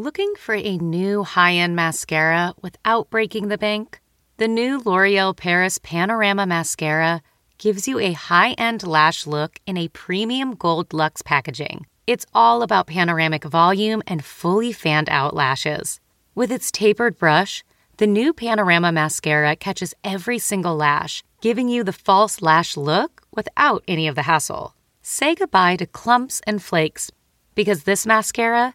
Looking for a new high end mascara without breaking the bank? The new L'Oreal Paris Panorama Mascara gives you a high end lash look in a premium gold luxe packaging. It's all about panoramic volume and fully fanned out lashes. With its tapered brush, the new Panorama Mascara catches every single lash, giving you the false lash look without any of the hassle. Say goodbye to clumps and flakes because this mascara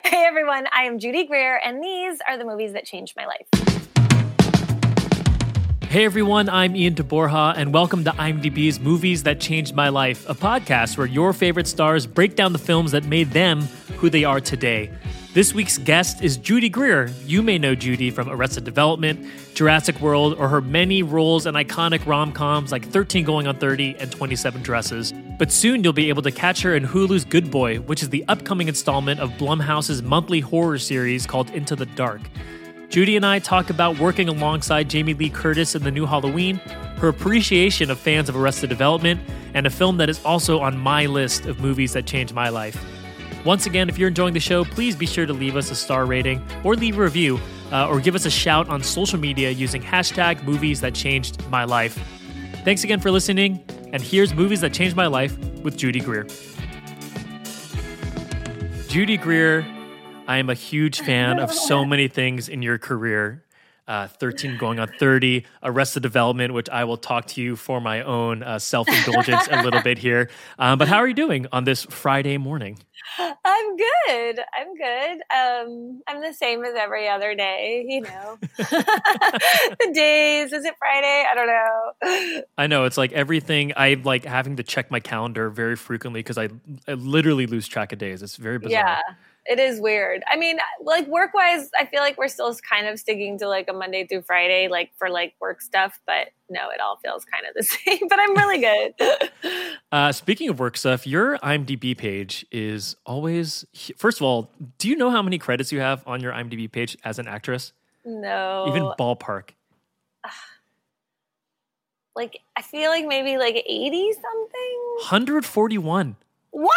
Hey everyone, I am Judy Greer, and these are the movies that changed my life. Hey everyone, I'm Ian DeBorja, and welcome to IMDb's Movies That Changed My Life, a podcast where your favorite stars break down the films that made them who they are today. This week's guest is Judy Greer. You may know Judy from Arrested Development, Jurassic World, or her many roles in iconic rom coms like 13 Going on 30 and 27 Dresses. But soon you'll be able to catch her in Hulu's Good Boy, which is the upcoming installment of Blumhouse's monthly horror series called Into the Dark. Judy and I talk about working alongside Jamie Lee Curtis in the new Halloween, her appreciation of fans of Arrested Development, and a film that is also on my list of movies that changed my life. Once again, if you're enjoying the show, please be sure to leave us a star rating or leave a review uh, or give us a shout on social media using hashtag movies that changed my life. Thanks again for listening, and here's Movies That Changed My Life with Judy Greer. Judy Greer, I am a huge fan of so many things in your career. Uh, 13 going on 30, Arrested Development, which I will talk to you for my own uh, self indulgence a little bit here. Um, but how are you doing on this Friday morning? I'm good. I'm good. Um, I'm the same as every other day, you know. the days, is it Friday? I don't know. I know it's like everything. I like having to check my calendar very frequently because I, I literally lose track of days. It's very bizarre. Yeah it is weird. I mean, like work wise, I feel like we're still kind of sticking to like a Monday through Friday, like for like work stuff. But no, it all feels kind of the same. But I'm really good. uh, speaking of work stuff, your IMDb page is always. First of all, do you know how many credits you have on your IMDb page as an actress? No, even ballpark. Like I feel like maybe like eighty something. Hundred forty one. What?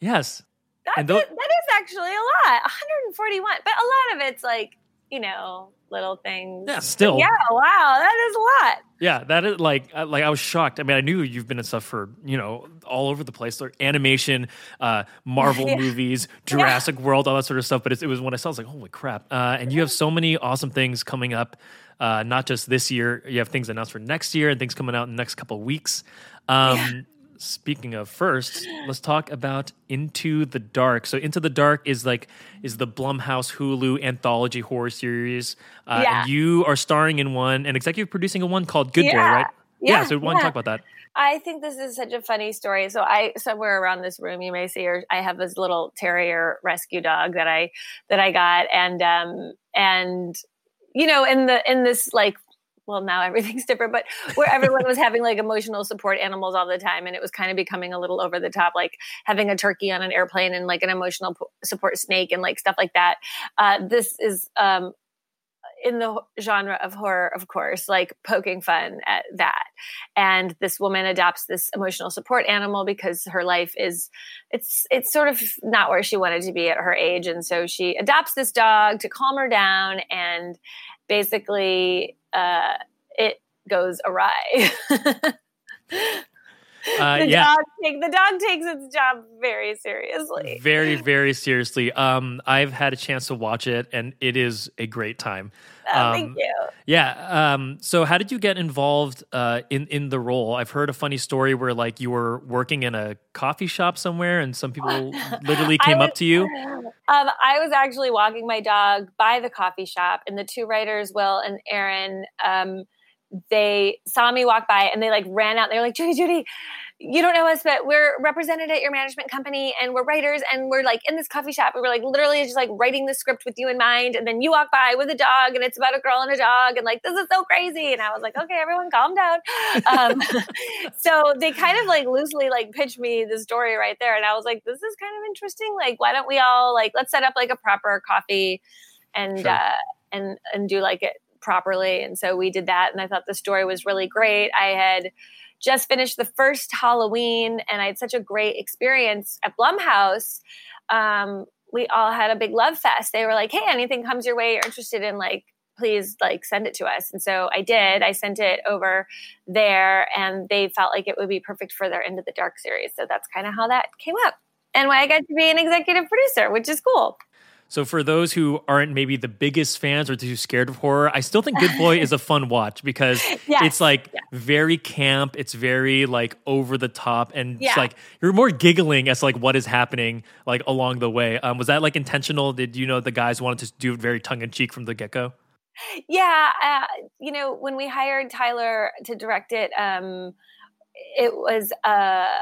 Yes. That's and those, a, that is actually a lot 141 but a lot of it's like you know little things. Yeah still. but yeah wow that is a lot. Yeah that is like like i was shocked. I mean i knew you've been in stuff for you know all over the place like animation uh marvel yeah. movies jurassic yeah. world all that sort of stuff but it was when i saw i was like holy crap uh and you have so many awesome things coming up uh not just this year. You have things announced for next year and things coming out in the next couple of weeks um yeah speaking of first, let's talk about Into the Dark. So Into the Dark is like is the Blumhouse Hulu anthology horror series. Uh, yeah. And you are starring in one and executive producing a one called Good yeah. Boy, right? Yeah. yeah so why don't talk about that? I think this is such a funny story. So I somewhere around this room you may see or I have this little terrier rescue dog that I that I got and um and you know in the in this like well now everything's different but where everyone was having like emotional support animals all the time and it was kind of becoming a little over the top like having a turkey on an airplane and like an emotional support snake and like stuff like that uh, this is um, in the genre of horror, of course, like poking fun at that. And this woman adopts this emotional support animal because her life is it's it's sort of not where she wanted to be at her age. And so she adopts this dog to calm her down and basically uh, it goes awry. Uh, the yeah. dog take, the dog takes its job very seriously. Very, very seriously. Um, I've had a chance to watch it, and it is a great time. Oh, Um, thank you. Yeah. Um, so, how did you get involved uh, in in the role? I've heard a funny story where like you were working in a coffee shop somewhere, and some people literally came up to you. Um, I was actually walking my dog by the coffee shop, and the two writers, Will and Aaron, um, they saw me walk by and they like ran out. They were like, Judy, Judy, you don't know us, but we're represented at your management company and we're writers and we're like in this coffee shop. And we're like literally just like writing the script with you in mind. And then you walk by with a dog and it's about a girl and a dog. And like, this is so crazy. And I was like, okay, everyone calm down. Um, so they kind of like loosely like pitched me the story right there. And I was like, this is kind of interesting. Like, why don't we all like, let's set up like a proper coffee and, Sure. uh, and, and do like it properly. And so we did that. And I thought the story was really great. I had just finished the first Halloween and I had such a great experience at Blumhouse. Um, we all had a big love fest. They were like, Hey, anything comes your way you're interested in, like, please like send it to us. And so I did. I sent it over there and they felt like it would be perfect for their Into the Dark series. So that's kind of how that came up. And why I got to be an executive producer, which is cool. So, for those who aren't maybe the biggest fans or too scared of horror, I still think Good Boy is a fun watch because Yes. it's like Yeah. very camp. It's very like over the top, and it's like you're more giggling as like what is happening like along the way. Um, was that like intentional? Did you know the guys wanted to do it very tongue in cheek from the get go? Yeah, uh, you know, when we hired Tyler to direct it, um, it was uh,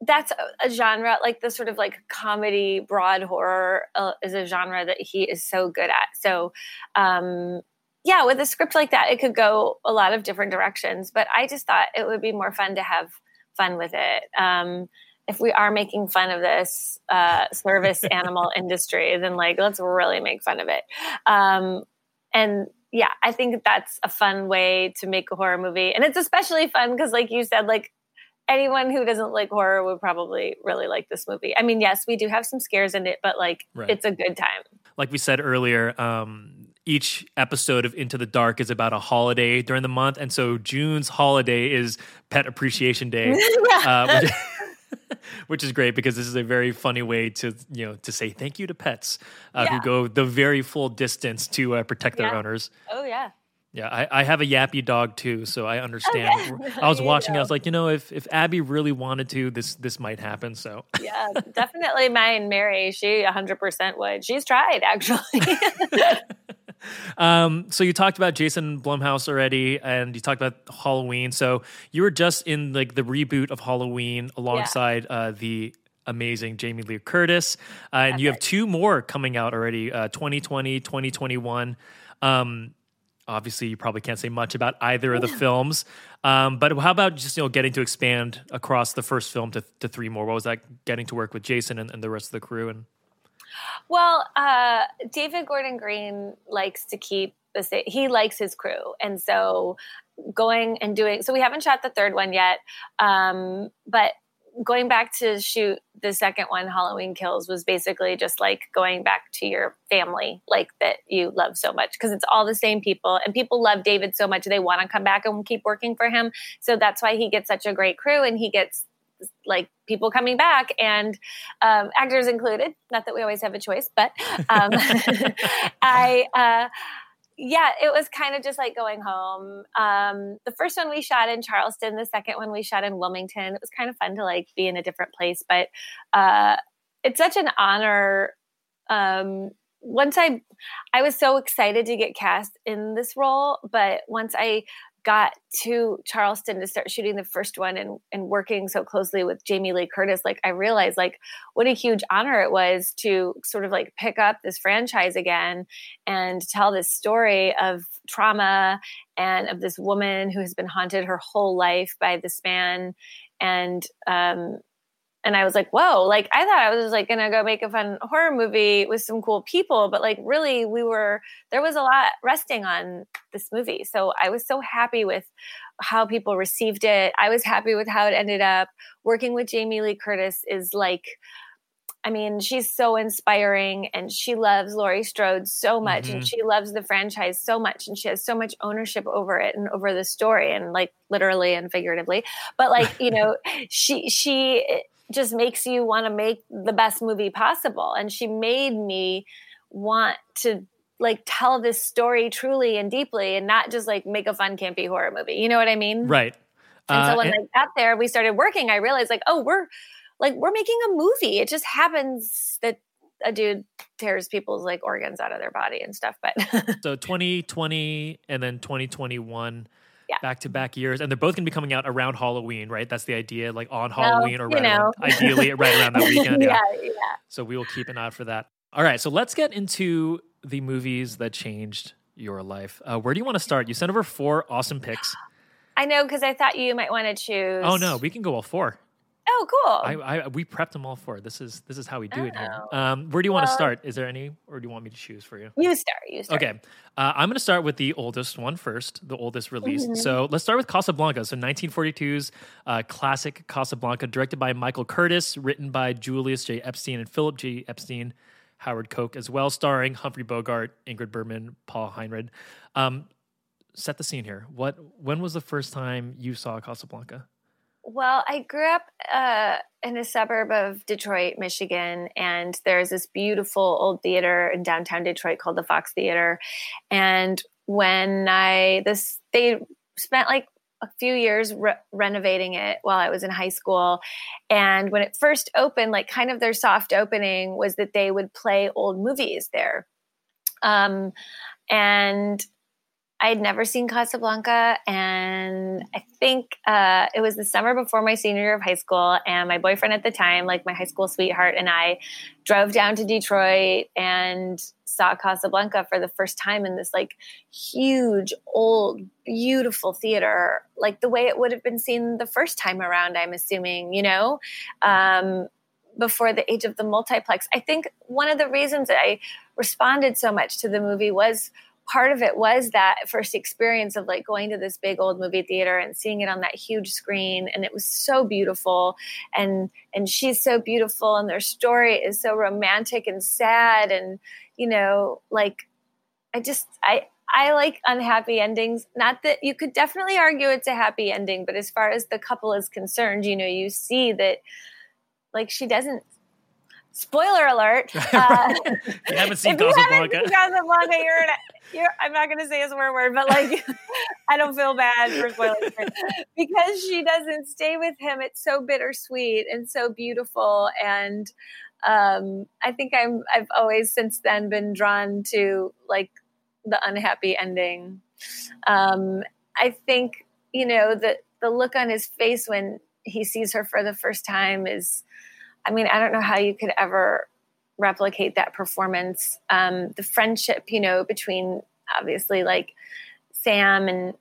that's a, a genre like the sort of like comedy broad horror uh, is a genre that he is so good at. So, um, yeah, with a script like that, it could go a lot of different directions. But I just thought it would be more fun to have fun with it. Um, if we are making fun of this uh, service animal industry, then like let's really make fun of it. Um, and yeah, I think that's a fun way to make a horror movie. And it's especially fun because, like you said, like anyone who doesn't like horror would probably really like this movie. I mean, yes, we do have some scares in it, but like Right. it's a good time. Like we said earlier, um, each episode of Into the Dark is about a holiday during the month, and so June's holiday is Pet Appreciation Day. uh, which, which is great because this is a very funny way to you know to say thank you to pets uh, who go the very full distance to uh, protect their Yeah. owners. Oh yeah. Yeah, I, I have a yappy dog too, so I understand. Okay. I was watching, I was like, you know, if if Abby really wanted to, this this might happen. So Yeah, definitely mine, Mary. She 100% would. She's tried, actually. Um, so you talked about Jason Blumhouse already, and you talked about Halloween. So you were just in like the reboot of Halloween alongside uh, the amazing Jamie Lee Curtis, uh, and you have two more coming out already: uh, 2020, 2021. Um, obviously, you probably can't say much about either of the films. Um, but how about just you know getting to expand across the first film to, to three more? What was that getting to work with Jason and, and the rest of the crew? And Well, uh, David Gordon Green likes to keep the same. He likes his crew, and so going and doing. So we haven't shot the third one yet, um, but going back to shoot the second one, Halloween Kills, was basically just like going back to your family, like that you love so much, because it's all the same people, and people love David so much they want to come back and keep working for him. So that's why he gets such a great crew, and he gets like people coming back and um, actors included. Not that we always have a choice, but um, I, uh, yeah, it was kind of just like going home. Um, the first one we shot in Charleston, the second one we shot in Wilmington. It was kind of fun to like be in a different place, but uh, it's such an honor. Um, once I, I was so excited to get cast in this role, but once I got to Charleston to start shooting the first one and, and working so closely with Jamie Lee Curtis, like I realized like what a huge honor it was to sort of like pick up this franchise again and tell this story of trauma and of this woman who has been haunted her whole life by this man. And um and I was like, whoa, like I thought I was like gonna go make a fun horror movie with some cool people, but like really we were there was a lot resting on this movie. So I was so happy with how people received it. I was happy with how it ended up. Working with Jamie Lee Curtis is like I mean, she's so inspiring and she loves Laurie Strode so much Mhm. and she loves the franchise so much and she has so much ownership over it and over the story and like literally and figuratively. But like, you know, she she just makes you want to make the best movie possible and she made me want to like tell this story truly and deeply and not just like make a fun campy horror movie. You know what I mean? Right. And Uh, so when and- I got there, we started working. I realized like, oh, we're like we're making a movie. It just happens that a dude tears people's like organs out of their body and stuff. But so 2020 and then 2021 Yeah. Back to back years and they're both going to be coming out around halloween right? That's the idea like on halloween or right around, ideally right around that weekend yeah. yeah, yeah. so we will keep an eye out for that. All right so let's get into the movies that changed your life. Uh, where do you want to start? You sent over four awesome picks. I know because I thought you might want to choose. oh no we can go all four Oh, cool. I, I we prepped them all four this is this is how we do it here Oh. um where do you want to start is there any or do you want me to choose for you you start. You start. Okay, uh, I'm going to start with the oldest one first, the oldest release. Mm-hmm. So let's start with Casablanca. So 1942's uh, classic Casablanca, directed by Michael Curtiz, written by Julius J. Epstein and Philip J. Epstein, Howard Koch as well, starring Humphrey Bogart, Ingrid Bergman, Paul Heinrich. Um, set the scene here. What? When was the first time you saw Casablanca? Well, I grew up uh, in a suburb of Detroit, Michigan, and there's this beautiful old theater in downtown Detroit called the Fox Theater. And when I this they spent like a few years re- renovating it while I was in high school. And when it first opened, like kind of their soft opening was that they would play old movies there. Um, and I had never seen Casablanca, and I think uh, it was the summer before my senior year of high school. And my boyfriend at the time, like my high school sweetheart, and I drove down to Detroit and saw Casablanca for the first time in this like huge, old, beautiful theater, like the way it would have been seen the first time around. I'm assuming, you know. Um, before the age of the multiplex. I think one of the reasons I responded so much to the movie was part of it was that first experience of like going to this big old movie theater and seeing it on that huge screen and it was so beautiful and and she's so beautiful and their story is so romantic and sad and you know like I just I I like unhappy endings. Not that you could definitely argue it's a happy ending, but as far as the couple is concerned, you know, you see that like she doesn't spoiler alert uh, If you haven't seen if you Casablanca, Casablanca, you're, an, you're I'm not going to say a swear word, but like I don't feel bad for spoiling it because she doesn't stay with him. It's so bittersweet and so beautiful, and um, I think I'm I've always since then been drawn to like the unhappy ending. Um, I think you know the the look on his face when he sees her for the first time is. I mean, I don't know how you could ever replicate that performance. Um, the friendship, you know, between obviously like Sam and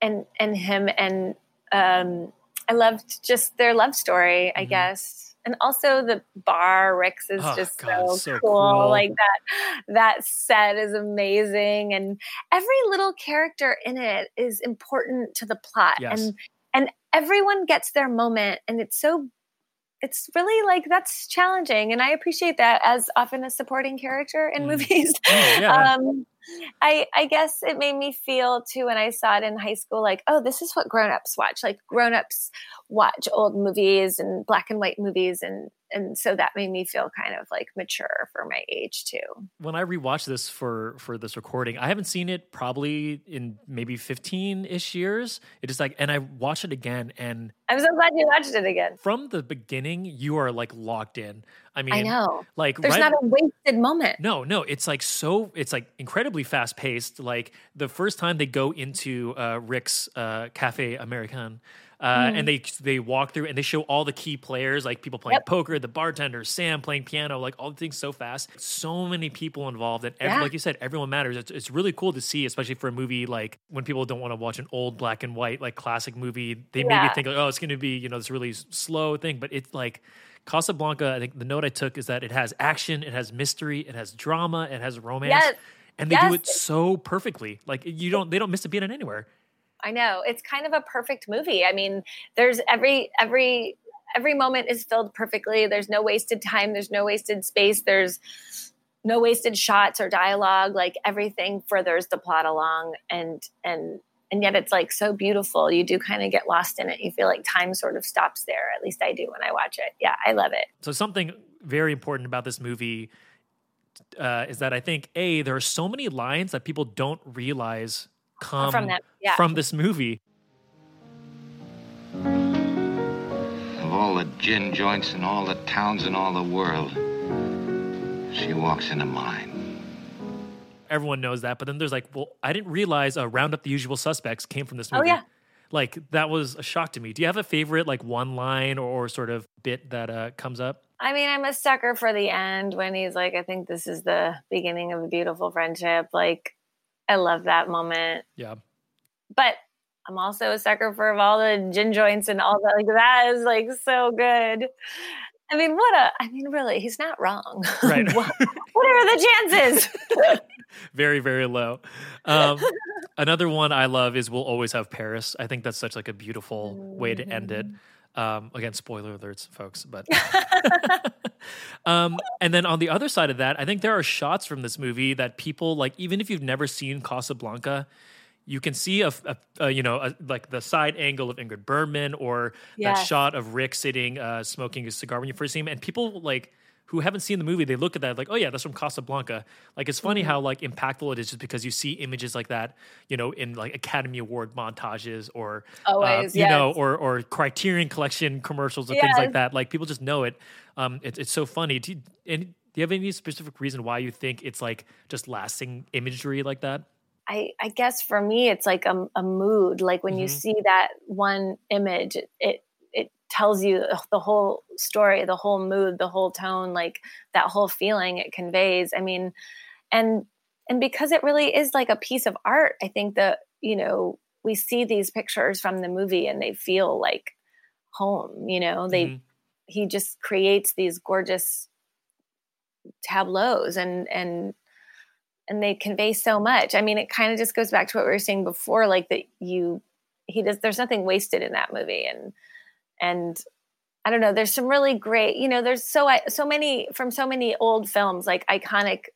and and him, and um, I loved just their love story, I Mhm. guess. And also the bar, Rick's is Oh, just God, so, so cool. cool. Like that, that set is amazing, and every little character in it is important to the plot, Yes. and and everyone gets their moment, and it's so it's really like that's challenging and i appreciate that as often a supporting character in Mm. movies Oh, yeah. um i i guess it made me feel too when i saw it in high school like oh this is what grown-ups watch like grown-ups watch old movies and black and white movies and and so that made me feel kind of like mature for my age too when I rewatched this for for this recording, I haven't seen it probably in maybe 15 ish years. It is like, and I watched it again, and i'm so glad you watched it again from the beginning, you are like locked in. I mean, i know like there's right, not a wasted moment no, no, it's like so, it's like incredibly fast paced. Like the first time they go into uh, Rick's uh, Cafe American. Uh, Mm. And they they walk through and they show all the key players, like people playing Yep. poker, the bartender, Sam playing piano, like all the things so fast. So many people involved, and every, Yeah. like you said, everyone matters. It's, it's really cool to see, especially for a movie like when people don't want to watch an old black and white like classic movie. They maybe Yeah. think, like, oh, it's going to be you know this really slow thing, but it's like Casablanca. I think the note I took is that it has action, it has mystery, it has drama, it has romance, Yes. and they do it so perfectly. Like you don't, they don't miss a beat on anywhere. I know. It's kind of a perfect movie. I mean, there's every every every moment is filled perfectly. There's no wasted time. There's no wasted space. There's no wasted shots or dialogue. Like everything furthers the plot along, and and and yet it's like so beautiful. You do kind of get lost in it. You feel like time sort of stops there. At least I do when I watch it. Yeah, I love it. So something very important about this movie uh, is that I think a there are so many lines that people don't realize come From that- yeah. from this movie. Of all the gin joints in all the towns in all the world, she walks into mine. Everyone knows that, but then there's like, well, I didn't realize uh, Round Up the Usual Suspects came from this movie. Oh, movie. yeah. Like that was a shock to me. Do you have a favorite like one line or, sort of bit that uh, comes up? I mean, I'm a sucker for the end when he's like, I think this is the beginning of a beautiful friendship. Like, I love that moment. Yeah. But I'm also a sucker for all the gin joints and all that. Like, that is like so good. I mean, what a, I mean, really, he's not wrong. Right. what, what are the chances? very very low um, another one i love is we'll always have paris i think that's such like a beautiful way to end it um, again spoiler alerts folks but um, and then on the other side of that i think there are shots from this movie that people like even if you've never seen casablanca you can see a, a, a you know a, like the side angle of ingrid bergman or that shot of rick sitting uh, smoking a cigar when you first see him and people like who haven't seen the movie, they look at that like, oh yeah, that's from Casablanca. Like it's Mm-hmm. funny how like impactful it is just because you see images like that, you know, in like Academy Award montages or uh, Always, you know, or or Criterion Collection commercials or things like that. Like people just know it. Um, it's it's so funny. Do you, and do you have any specific reason why you think it's like just lasting imagery like that? I, I guess for me, it's like a, a mood. Like when you Mhm. see that one image, it tells you the whole story, the whole mood, the whole tone, like that whole feeling it conveys. I mean, and and because it really is like a piece of art, I think that you know we see these pictures from the movie and they feel like home. You know, they Mhm. he just creates these gorgeous tableaus and and and they convey so much. I mean, it kind of just goes back to what we were saying before, like that you he does there's nothing wasted in that movie and and I don't know, there's some really great, you know, there's so so many from so many old films like iconic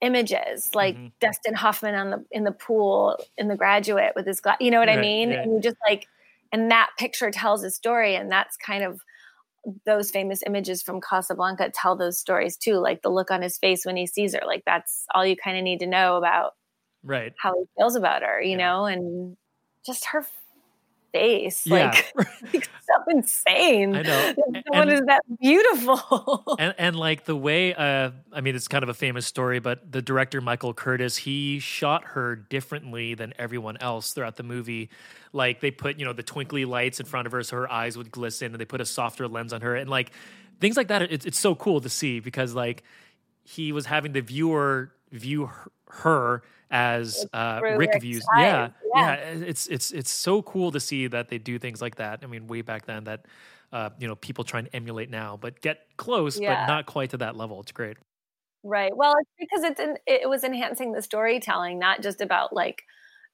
images like Mhm. Dustin Hoffman on the in the pool in the graduate with his glass, you know what I mean? yeah. And you just like and that picture tells a story and that's kind of those famous images from Casablanca tell those stories too. Like the look on his face when he sees her, like that's all you kind of need to know about Right. how he feels about her, you Yeah. know, and just her face, Yeah. like, like so insane. I know. Is that beautiful. and and like the way uh i mean it's kind of a famous story but the director michael curtiz he shot her differently than everyone else throughout the movie like they put you know the twinkly lights in front of her so her eyes would glisten and they put a softer lens on her and like things like that it's, it's so cool to see because like he was having the viewer view her, her as uh, Rick views. Yeah, yeah. yeah, It's it's it's so cool to see that they do things like that. I mean, way back then that uh, you know people try and emulate now, but get close, but not quite to that level. It's great. right. Well, it's because it's in, it was enhancing the storytelling, not just about like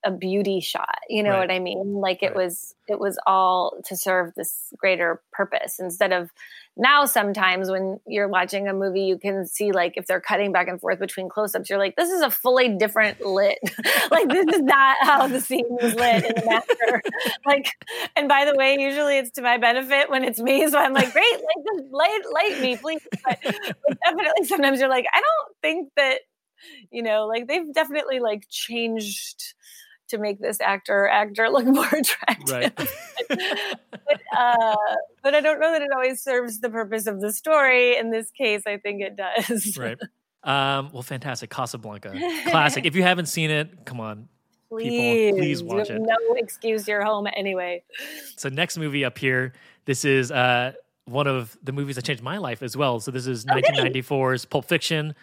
a beauty shot. You know Right. what I mean? Like it Right. was it was all to serve this greater purpose instead of now sometimes when you're watching a movie you can see like if they're cutting back and forth between close-ups you're like this is a fully different lit like this is not how the scene was lit in the master like and by the way usually it's to my benefit when it's me so i'm like great light, this- light, light me please but, but definitely sometimes you're like i don't think that you know like they've definitely like changed to make this actor or actor look more attractive Right. but uh, but I don't know that it always serves the purpose of the story. In this case, I think it does. right. Um, well, fantastic. Casablanca. Classic. if you haven't seen it, come on. Please, please you watch have it. No excuse. You're home anyway. So next movie up here, this is uh, one of the movies that changed my life as well. So this is 1994's Pulp Fiction,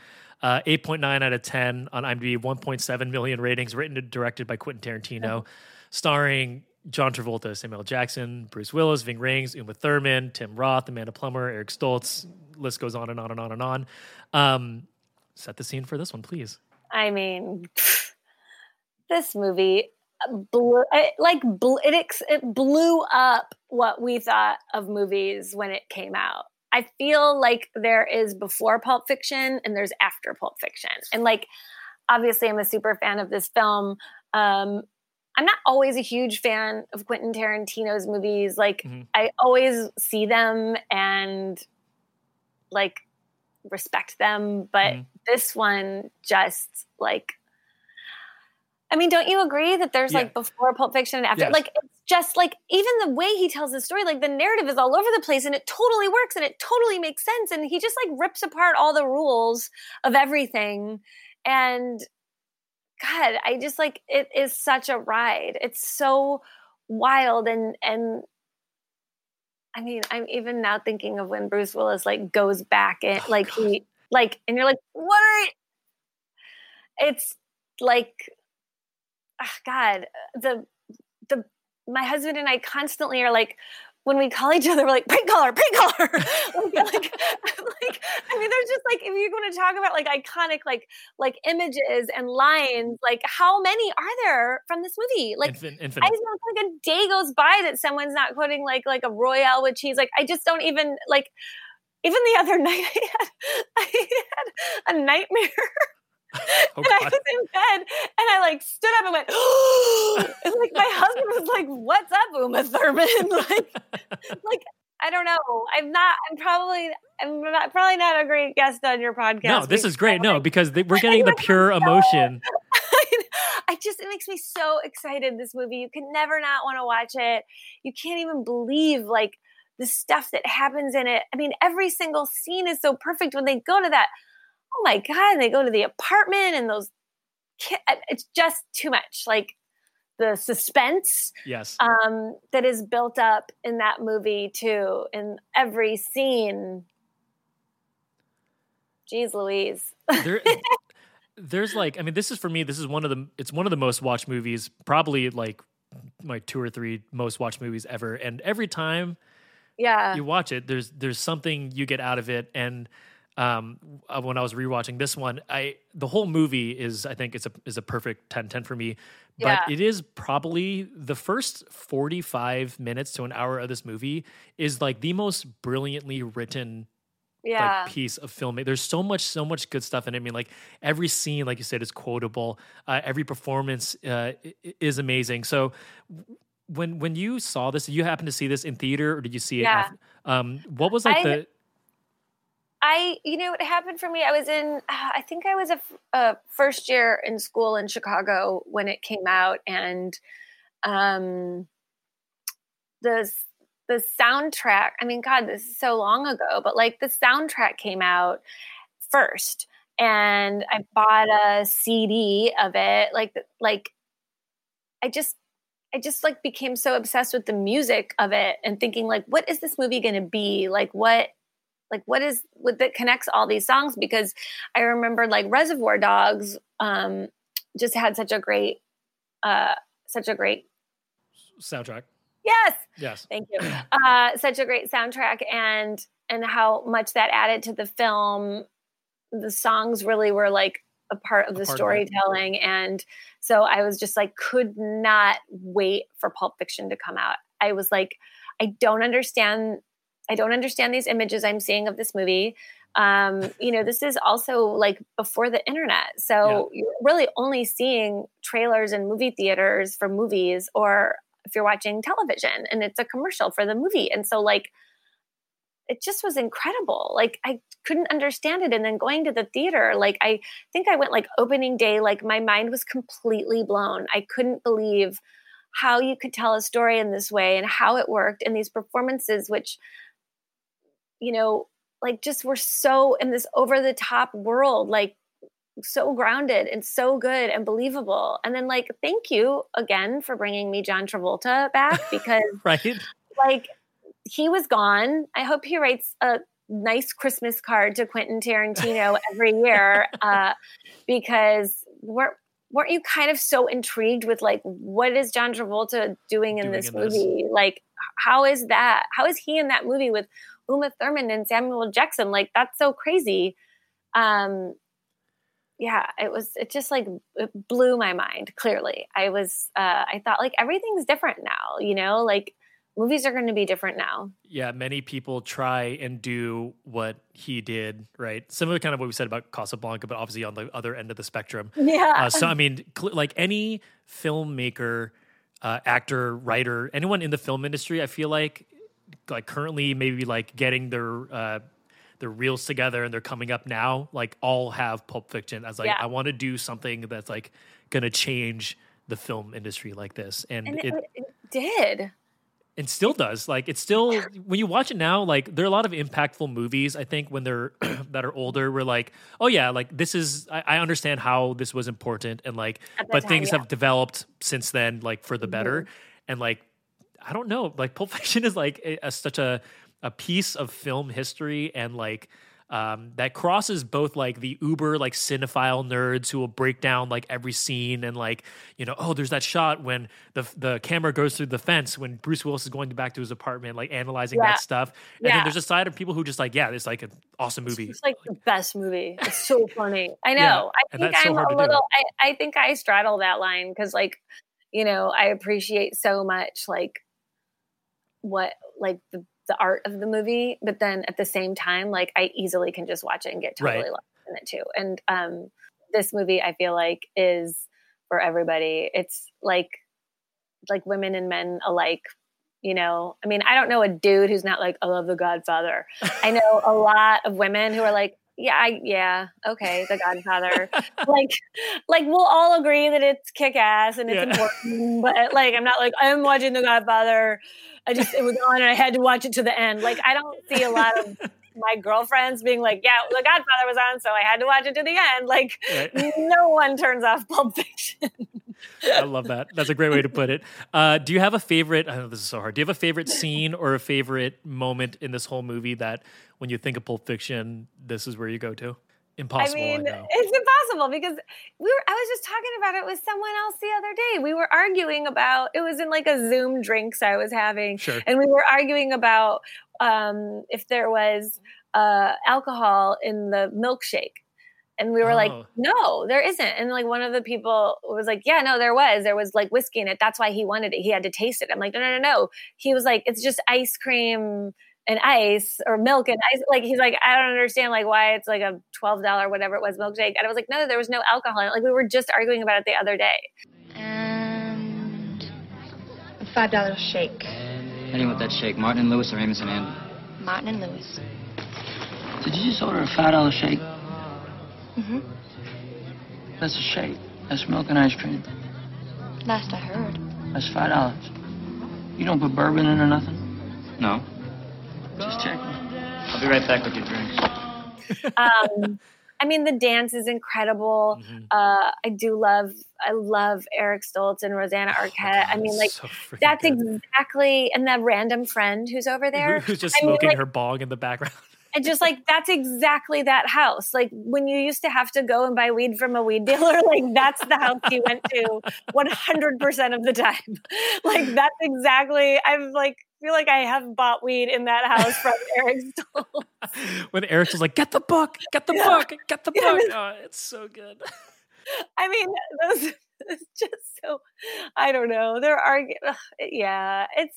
uh, 8.9 out of 10 on IMDb, 1.7 million ratings, written and directed by Quentin Tarantino, starring John Travolta, Samuel Jackson, Bruce Willis, Ving Rhames, Uma Thurman, Tim Roth, Amanda Plummer, Eric Stoltz. List goes on and on and on and on. Um, set the scene for this one, please. I mean, this movie. blew it, like blew, it, it blew up what we thought of movies when it came out. I feel like there is before Pulp Fiction and there's after Pulp Fiction. And like obviously I'm a super fan of this film. Um I'm not always a huge fan of Quentin Tarantino's movies. Like mm-hmm. I always see them and like respect them, but mm-hmm. this one just like I mean, don't you agree that there's yeah. like before Pulp Fiction and after? Yes. Like, it's just like even the way he tells the story, like the narrative is all over the place and it totally works and it totally makes sense. And he just like rips apart all the rules of everything. And God, I just like it is such a ride. It's so wild and and I mean, I'm even now thinking of when Bruce Willis like goes back and oh, like God. he like and you're like, what are you? It's like oh God, uh, the the my husband and I constantly are like when we call each other, we're like prank caller, prank caller. like, like, I mean, there's just like if you're going to talk about like iconic like like images and lines, like how many are there from this movie? Like, Infin- infinite. I don't like a day goes by that someone's not quoting like like a royale with cheese. Like, I just don't even like. Even the other night, I had, I had a nightmare Oh, and I was in bed and I like stood up and went, and like my husband was like, What's up, Uma Thurman? like, like I don't know. I'm not. I'm probably. I'm not, probably not a great guest on your podcast. No, this is great. No, because they, we're getting the pure emotion. I just it makes me so excited. This movie, you can never not want to watch it. You can't even believe like the stuff that happens in it. I mean, every single scene is so perfect when they go to that oh my god and they go to the apartment and those it's just too much like the suspense yes. um that is built up in that movie too in every scene. Jeez louise. There, there's like i mean this is for me this is one of the it's one of the most watched movies probably like my two or three most watched movies ever and every time yeah. you watch it there's there's something you get out of it and um, uh, when I was rewatching this one, I the whole movie is I think it's a is a perfect 10-10 for me. But yeah. it is probably the first 45 minutes to an hour of this movie is like the most brilliantly written yeah. like piece of filmmaking. There's so much, so much good stuff in it. I mean, like every scene, like you said, is quotable. Uh, every performance uh, is amazing. So when when you saw this, did you happen to see this in theater or did you see it? Yeah. After, um, what was like I, the I, you know, what happened for me. I was in, I think I was a, a, first year in school in Chicago when it came out, and um, the the soundtrack. I mean, God, this is so long ago, but like the soundtrack came out first, and I bought a CD of it. Like, like I just I just like became so obsessed with the music of it and thinking like what is this movie going to be? Like what like what is what that connects all these songs? Because i remember like reservoir dogs um just had such a great uh such a great soundtrack. Yes. Yes. Thank you. Uh such a great soundtrack and and how much that added to the film. The songs really were like a part of the part storytelling. Of and so i was just like could not wait for pulp fiction to come out. I was like i don't understand I don't understand these images I'm seeing of this movie. Um, you know, this is also like before the internet. So yeah. you're really only seeing trailers in movie theaters for movies or if you're watching television and it's a commercial for the movie. And so like it just was incredible. Like I couldn't understand it. And then going to the theater, like I think I went like opening day, like my mind was completely blown. I couldn't believe how you could tell a story in this way and how it worked and these performances, which you know, like just we're so in this over the top world, like so grounded and so good and believable. And then like, thank you again for bringing me John Travolta back because right, like he was gone. I hope he writes a nice Christmas card to Quentin Tarantino every year uh, because we're weren't you kind of so intrigued with like what is John Travolta doing in doing this in movie? This. Like how is that? How is he in that movie with Uma Thurman and Samuel Jackson. Like that's so crazy. Um, yeah, it was, it just like it blew my mind clearly. I was, uh, I thought like everything's different now, you know, like movies are going to be different now. Yeah, many people try and do what he did, right? Similar kind of what we said about Casablanca, but obviously on the other end of the spectrum. Yeah. Uh, so, I mean, cl- like any filmmaker, uh, actor, writer, anyone in the film industry, I feel like, like currently maybe like getting their, uh, their reels together and they're coming up now, like all have Pulp Fiction as like, Yeah. I want to do something that's like to change the film industry like this. And, And it, it, it did. and still does like it's still when you watch it now like there are a lot of impactful movies i think when they're that are older we're like oh yeah like this is i, I understand how this was important and like but time, things yeah. Mm-hmm. have developed since then like for the better and like i don't know like pulp fiction is like a, a- such a a piece of film history and like um, that crosses both like the uber like cinephile nerds who will break down like every scene and like you know oh there's that shot when the the camera goes through the fence when Bruce Willis is going back to his apartment like analyzing Yeah. that stuff and then Yeah. there's a side of people who just like yeah it's like an awesome movie It's like the best movie. It's so funny. I know. Yeah, I think I'm hard a little. I, I think I straddle that line because, like, you know, I appreciate so much like what like the the art of the movie, but then at the same time, like I easily can just watch it and get totally Right. lost in it too. And um, this movie, I feel like, is for everybody. It's like like women and men alike. You know, I mean, I don't know a dude who's not like, I love The Godfather. I know a lot of women who are like, yeah, I, yeah, okay, The Godfather. like, like we'll all agree that it's kick ass and it's Yeah. important, but like, I'm not like I'm watching The Godfather. I just it was on and I had to watch it to the end. Like, I don't see a lot of my girlfriends being like, yeah, The Godfather was on, so I had to watch it to the end. Like, Right. no one turns off Pulp Fiction. I love that. That's a great way to put it. Uh, do you have a favorite? I know this is so hard. Do you have a favorite scene or a favorite moment in this whole movie that, when you think of Pulp Fiction, this is where you go to? Impossible. I I, mean, know. it's impossible because we were. I was just talking about it with someone else the other day. We were arguing about. It was in like a Zoom drinks I was having, Sure. and we were arguing about um, if there was uh, alcohol in the milkshake. And we were like, Oh. no, there isn't. And like one of the people was like, yeah, no, there was. There was like whiskey in it. That's why he wanted it. He had to taste it. I'm like, no, no, no, no. He was like, it's just ice cream and ice or milk and ice. Like he's like, I don't understand like why it's like a twelve dollar whatever it was milkshake. And I was like, no, there was no alcohol in it. Like we were just arguing about it the other day. And a five dollar shake. Anyone with that shake, Martin and Lewis or Amos and Andy? Martin and Lewis. Did you just order a five dollar shake? Mm-hmm. That's a shake. That's milk and ice cream. Last I heard. That's five dollars. You don't put bourbon in or nothing? No. Just checking. I'll be right back with your drinks. Um, I mean, the dance is incredible. Mhm. Uh, I do love, I love Eric Stoltz and Rosanna Oh, Arquette. I mean, like so that's good. exactly, and that random friend who's over there. Who's just I mean, smoking like- her bong in the background? And just like that's exactly that house. Like when you used to have to go and buy weed from a weed dealer, like that's the house you went to 100% of the time. Like that's exactly I'm like feel like I have bought weed in that house from Eric Stoltz. when Eric was like, "Get the book, get the Yeah. book, get the book." was- Oh, it's so good. I mean, those it's just so I don't know. There are yeah, it's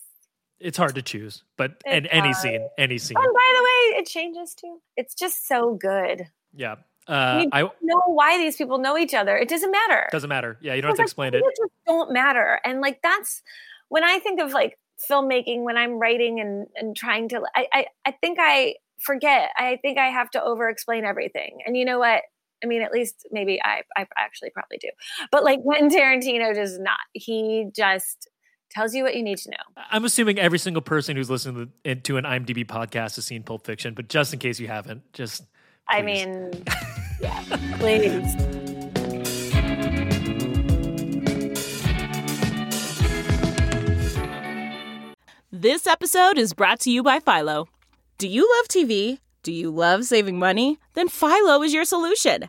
It's hard to choose, but and any hard. scene, any scene, oh, and by the way, it changes too. It's just so good. yeah. Uh, I Know why these people know each other. It doesn't matter. doesn't matter. Yeah, you don't have to explain it. just don't matter and like that's when i think of like filmmaking when i'm writing and and trying to i i, I think i forget i think i have to over explain everything and you know what I mean, at least maybe I, I actually probably do. But like when Tarantino does not, he just tells you what you need to know. I'm assuming every single person who's listening to, to an IMDb podcast has seen Pulp Fiction, but just in case you haven't, just I mean, yeah, please. This episode is brought to you by Philo. Do you love TV? Do you love saving money? Then Philo is your solution.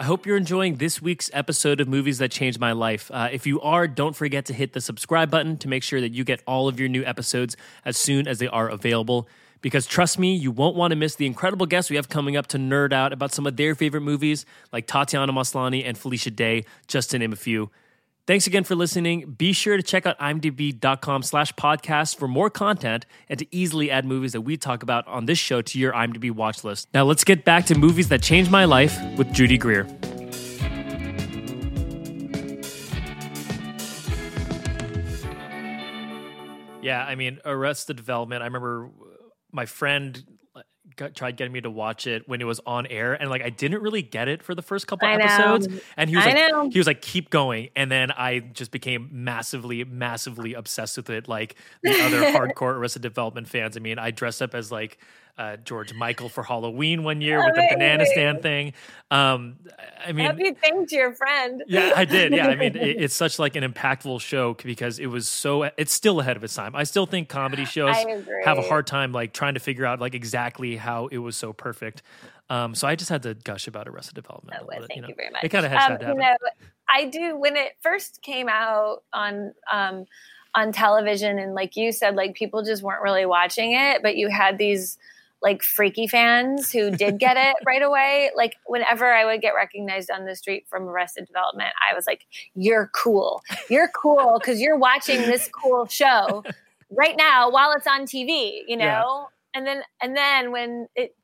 I hope you're enjoying this week's episode of Movies That Changed My Life. Uh, if you are, don't forget to hit the subscribe button to make sure that you get all of your new episodes as soon as they are available. Because trust me, you won't want to miss the incredible guests we have coming up to nerd out about some of their favorite movies, like Tatiana Maslany and Felicia Day, just to name a few. Thanks again for listening. Be sure to check out imdb.com slash podcast for more content and to easily add movies that we talk about on this show to your IMDb watch list. Now let's get back to movies that changed my life with Judy Greer. Yeah, I mean, Arrested Development. I remember my friend got, tried getting me to watch it when it was on air, and like I didn't really get it for the first couple episodes. And he was I like, know. he was like, keep going, and then I just became massively, massively obsessed with it. Like the other hardcore Arrested Development fans. I mean, I dressed up as like uh, George Michael for Halloween one year with the banana stand thing. Um, I mean, Happy thanks to your friend. yeah, I did. Yeah, I mean, it, it's such like an impactful show because it was so. It's still ahead of its time. I still think comedy shows have a hard time like trying to figure out like exactly how it was so perfect. Um, so I just had to gush about Arrested Development. Oh, well, bit, thank know. you very much. It kind of has Um, to you know, I do when it first came out on um, on television, and like you said, like people just weren't really watching it, but you had these like freaky fans who did get it right away. Like whenever I would get recognized on the street from Arrested Development, I was like, "You're cool. You're cool because you're watching this cool show right now while it's on TV." You know. Yeah. And then and then when it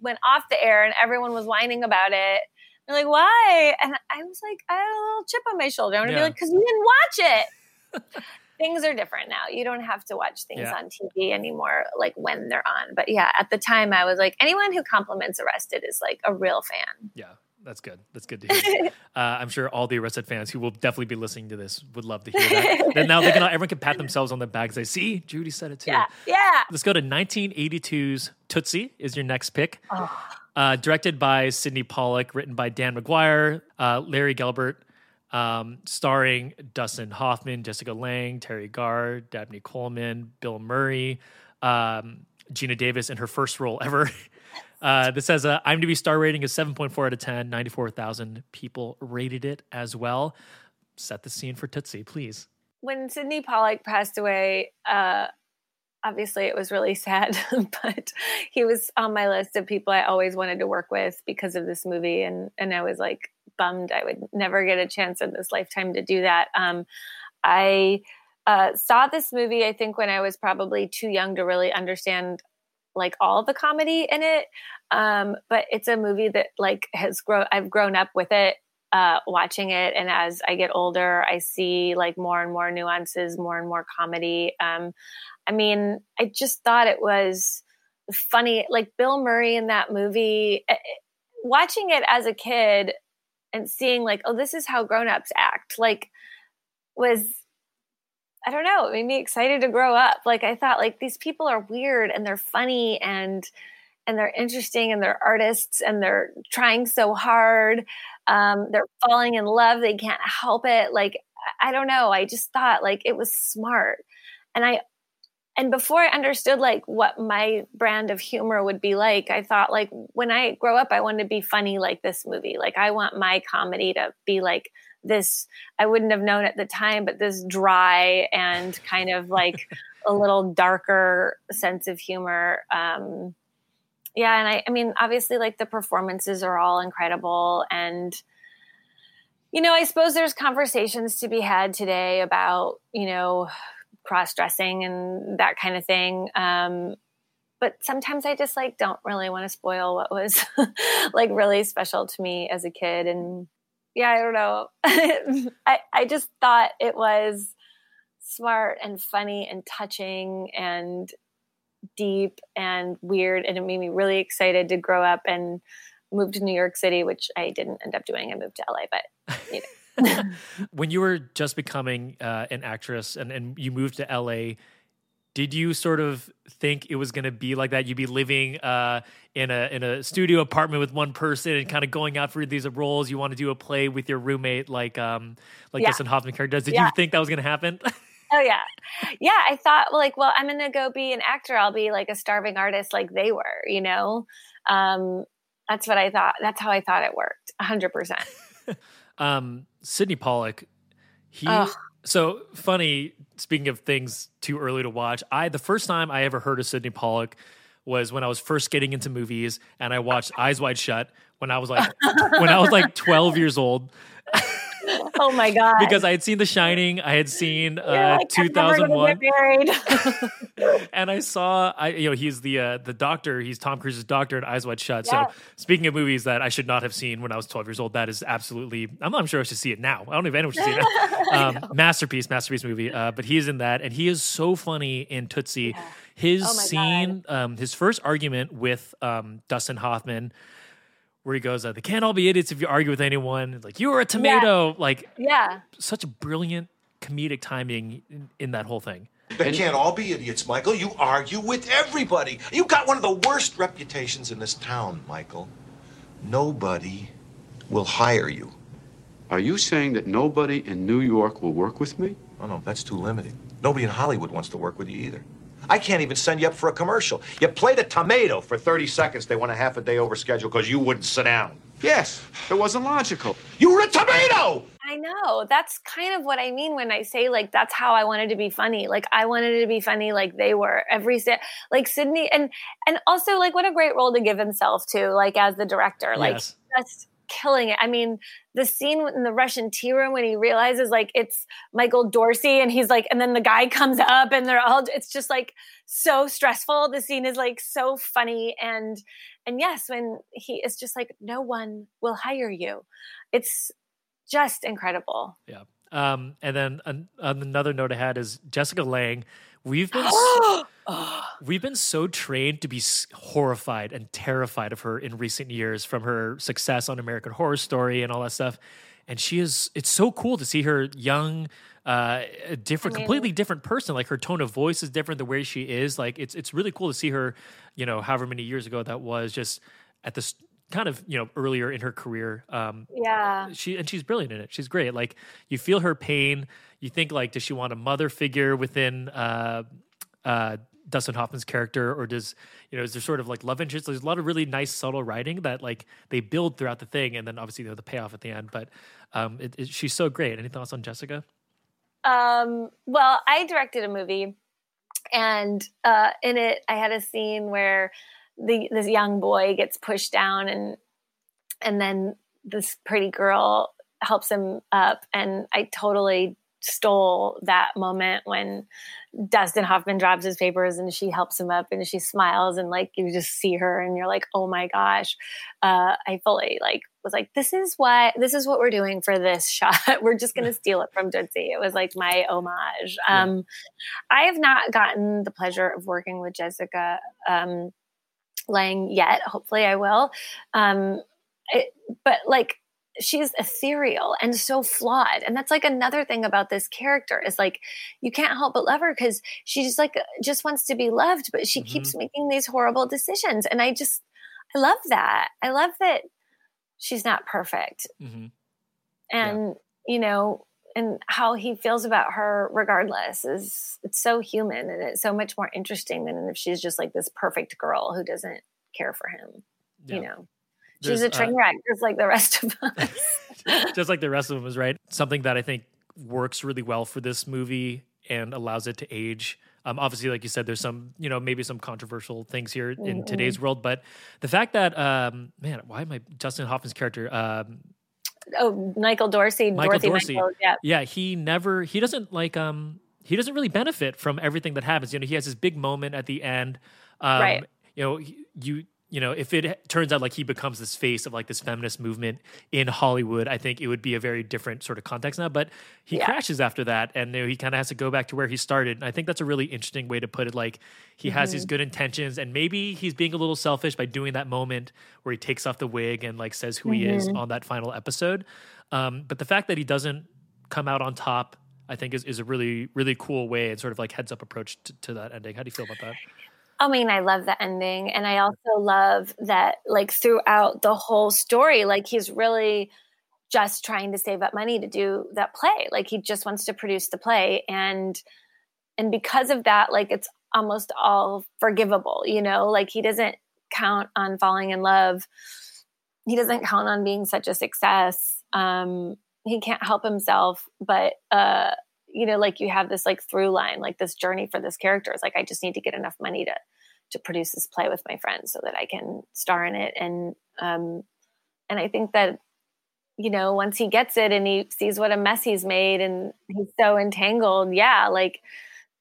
went off the air and everyone was whining about it. They're like, why? And I was like, I had a little chip on my shoulder. I'm gonna Yeah. be like, because you didn't watch it. things are different now. You don't have to watch things Yeah. on TV anymore, like when they're on. But yeah, at the time, I was like, anyone who compliments Arrested is like a real fan. Yeah, that's good. That's good to hear. uh, I'm sure all the Arrested fans who will definitely be listening to this would love to hear that. then now they can everyone can pat themselves on the back and say, "See, Judy said it too." Yeah, yeah. Let's go to 1982's Tootsie is your next pick. Uh, directed by Sidney Pollack, written by Dan McGuire, uh, Larry Gelbart, um, starring Dustin Hoffman, Jessica Lange, Teri Garr, Dabney Coleman, Bill Murray, um, Geena Davis in her first role ever. Uh, this has a IMDb star rating is 7.4 out of 10. 94,000 people rated it as well. Set the scene for Tootsie, please. When Sidney Pollack passed away, uh, obviously it was really sad, but he was on my list of people I always wanted to work with because of this movie, and and I was like bummed I would never get a chance in this lifetime to do that. Um, I uh, saw this movie I think when I was probably too young to really understand like all the comedy in it, um, but it's a movie that like has grown. I've grown up with it uh, watching it. And as I get older, I see like more and more nuances, more and more comedy. Um, I mean, I just thought it was funny. Like Bill Murray in that movie, eh, eh, watching it as a kid and seeing like, oh, this is how grown-ups act, like was I don't know, it made me excited to grow up. Like I thought like these people are weird and they're funny and and they're interesting and they're artists and they're trying so hard. Um, they're falling in love. They can't help it. Like, I don't know. I just thought like it was smart. And I and before I understood like what my brand of humor would be like, I thought like when I grow up, I want to be funny like this movie. Like I want my comedy to be like this. I wouldn't have known at the time, but this dry and kind of like a little darker sense of humor. Um, yeah, and I, I mean, obviously, like the performances are all incredible, and you know, I suppose there's conversations to be had today about you know cross dressing and that kind of thing. Um, but sometimes I just like don't really want to spoil what was like really special to me as a kid. And yeah, I don't know. I, I just thought it was smart and funny and touching and deep and weird. And it made me really excited to grow up and move to New York City, which I didn't end up doing. I moved to LA, but you know. when you were just becoming uh, an actress and, and you moved to LA, did you sort of think it was going to be like that? You'd be living uh, in a in a studio apartment with one person and kind of going out for these roles. You want to do a play with your roommate, like um, like Yeah. Dustin Hoffman character does. Did Yeah. you think that was going to happen? Oh yeah, yeah. I thought well, like, well, I'm gonna go be an actor. I'll be like a starving artist, like they were. You know, um, that's what I thought. That's how I thought it worked. hundred percent. um, Sidney Pollack, he Ugh. so funny. Speaking of things too early to watch, I the first time I ever heard of Sidney Pollack was when I was first getting into movies, and I watched Eyes Wide Shut when I was like when I was like twelve years old. Oh my god! because I had seen The Shining, I had seen uh, like, I'm never gonna 2001, and I saw, I you know, he's the uh, the doctor. He's Tom Cruise's doctor in Eyes Wide Shut. Yeah. So speaking of movies that I should not have seen when I was 12 years old, that is absolutely. I'm not sure I should see it now. I don't know if anyone should see it now. Um, masterpiece, masterpiece movie. Uh, but he is in that, and he is so funny in Tootsie. His Oh scene, um, his first argument with um, Dustin Hoffman. Where he goes, uh, they can't all be idiots if you argue with anyone. Like you are a tomato. Like yeah, such brilliant comedic timing in, in that whole thing. They can't all be idiots, Michael. You argue with everybody. You've got one of the worst reputations in this town, Michael. Nobody will hire you. Are you saying that nobody in New York will work with me? Oh, no, that's too limited. Nobody in Hollywood wants to work with you either. I can't even send you up for a commercial. You played a tomato for 30 seconds. They went a half a day over schedule because you wouldn't sit down. Yes, it wasn't logical. You were a tomato! I know. That's kind of what I mean when I say like that's how I wanted to be funny. Like I wanted to be funny like they were every se- like Sidney and and also like what a great role to give himself to like as the director. Like Yes. just killing it. I mean, the scene in the Russian tea room when he realizes like it's Michael Dorsey and he's like and then the guy comes up and they're all it's just like so stressful. The scene is like so funny and and yes, when he is just like no one will hire you. It's just incredible. Yeah. Um, and then an, another note I had is Jessica Lange. We've been so, we've been so trained to be horrified and terrified of her in recent years from her success on American Horror Story and all that stuff. And she is it's so cool to see her young, uh, a different, I mean- completely different person. Like her tone of voice is different. The way she is, like it's it's really cool to see her. You know, however many years ago that was, just at this kind of you know earlier in her career. Um, Yeah. she and she's brilliant in it. She's great. Like you feel her pain. You think like, does she want a mother figure within uh, uh, Dustin Hoffman's character, or does you know is there sort of like love interest? There's a lot of really nice subtle writing that like they build throughout the thing, and then obviously you know, the payoff at the end. But um, it, it, she's so great. Any thoughts on Jessica? Um, well, I directed a movie, and uh, in it, I had a scene where the this young boy gets pushed down, and and then this pretty girl helps him up, and I totally stole that moment when Dustin Hoffman drops his papers and she helps him up and she smiles and like you just see her and you're like oh my gosh. Uh, I fully like was like this is what this is what we're doing for this shot. We're just gonna steal it from Tootsie. It was like my homage. Um, I have not gotten the pleasure of working with Jessica um, Lange yet. Hopefully I will. Um, it, but like she's ethereal and so flawed. And that's like another thing about this character is like you can't help but love her because she just like just wants to be loved but she keeps making these horrible decisions. And i just i love that. I love that she's not perfect. Mm-hmm. and you know and how he feels about her regardless is it's so human and it's so much more interesting than if she's just like this perfect girl who doesn't care for him Yeah. you know she's a train uh, wreck just like the rest of us just like the rest of them is right. Something that I think works really well for this movie and allows it to age. Um, obviously, like you said, there's some, you know, maybe some controversial things here in Mhm. today's world, but the fact that, um, man, why am I Dustin Hoffman's character? Um, oh michael dorsey Michael dorothy Dorsey. michael, yeah yeah, he never, he doesn't like, um, he doesn't really benefit from everything that happens. You know, he has this big moment at the end. Um, Right. You know, he- you, you know, if it turns out like he becomes this face of like this feminist movement in Hollywood, I think it would be a very different sort of context now. But he Yeah. crashes after that, and you know, he kind of has to go back to where he started. And I think that's a really interesting way to put it. Like he has these Mhm. good intentions, and maybe he's being a little selfish by doing that moment where he takes off the wig and like says who he is Mhm. on that final episode. Um, but the fact that he doesn't come out on top, I think, is, is a really really cool way and sort of like heads up approach to, to that ending. How do you feel about that? I mean, I love the ending. And I also love that, like, throughout the whole story, like, he's really just trying to save up money to do that play. Like, he just wants to produce the play. And, and because of that, like, it's almost all forgivable, you know? Like, he doesn't count on falling in love. He doesn't count on being such a success. Um, he can't help himself, but, uh, you know, like you have this like through line, like this journey for this character. It's like I just need to get enough money to to produce this play with my friends so that I can star in it. And um and I think that, you know, once he gets it and he sees what a mess he's made and he's so entangled, yeah, like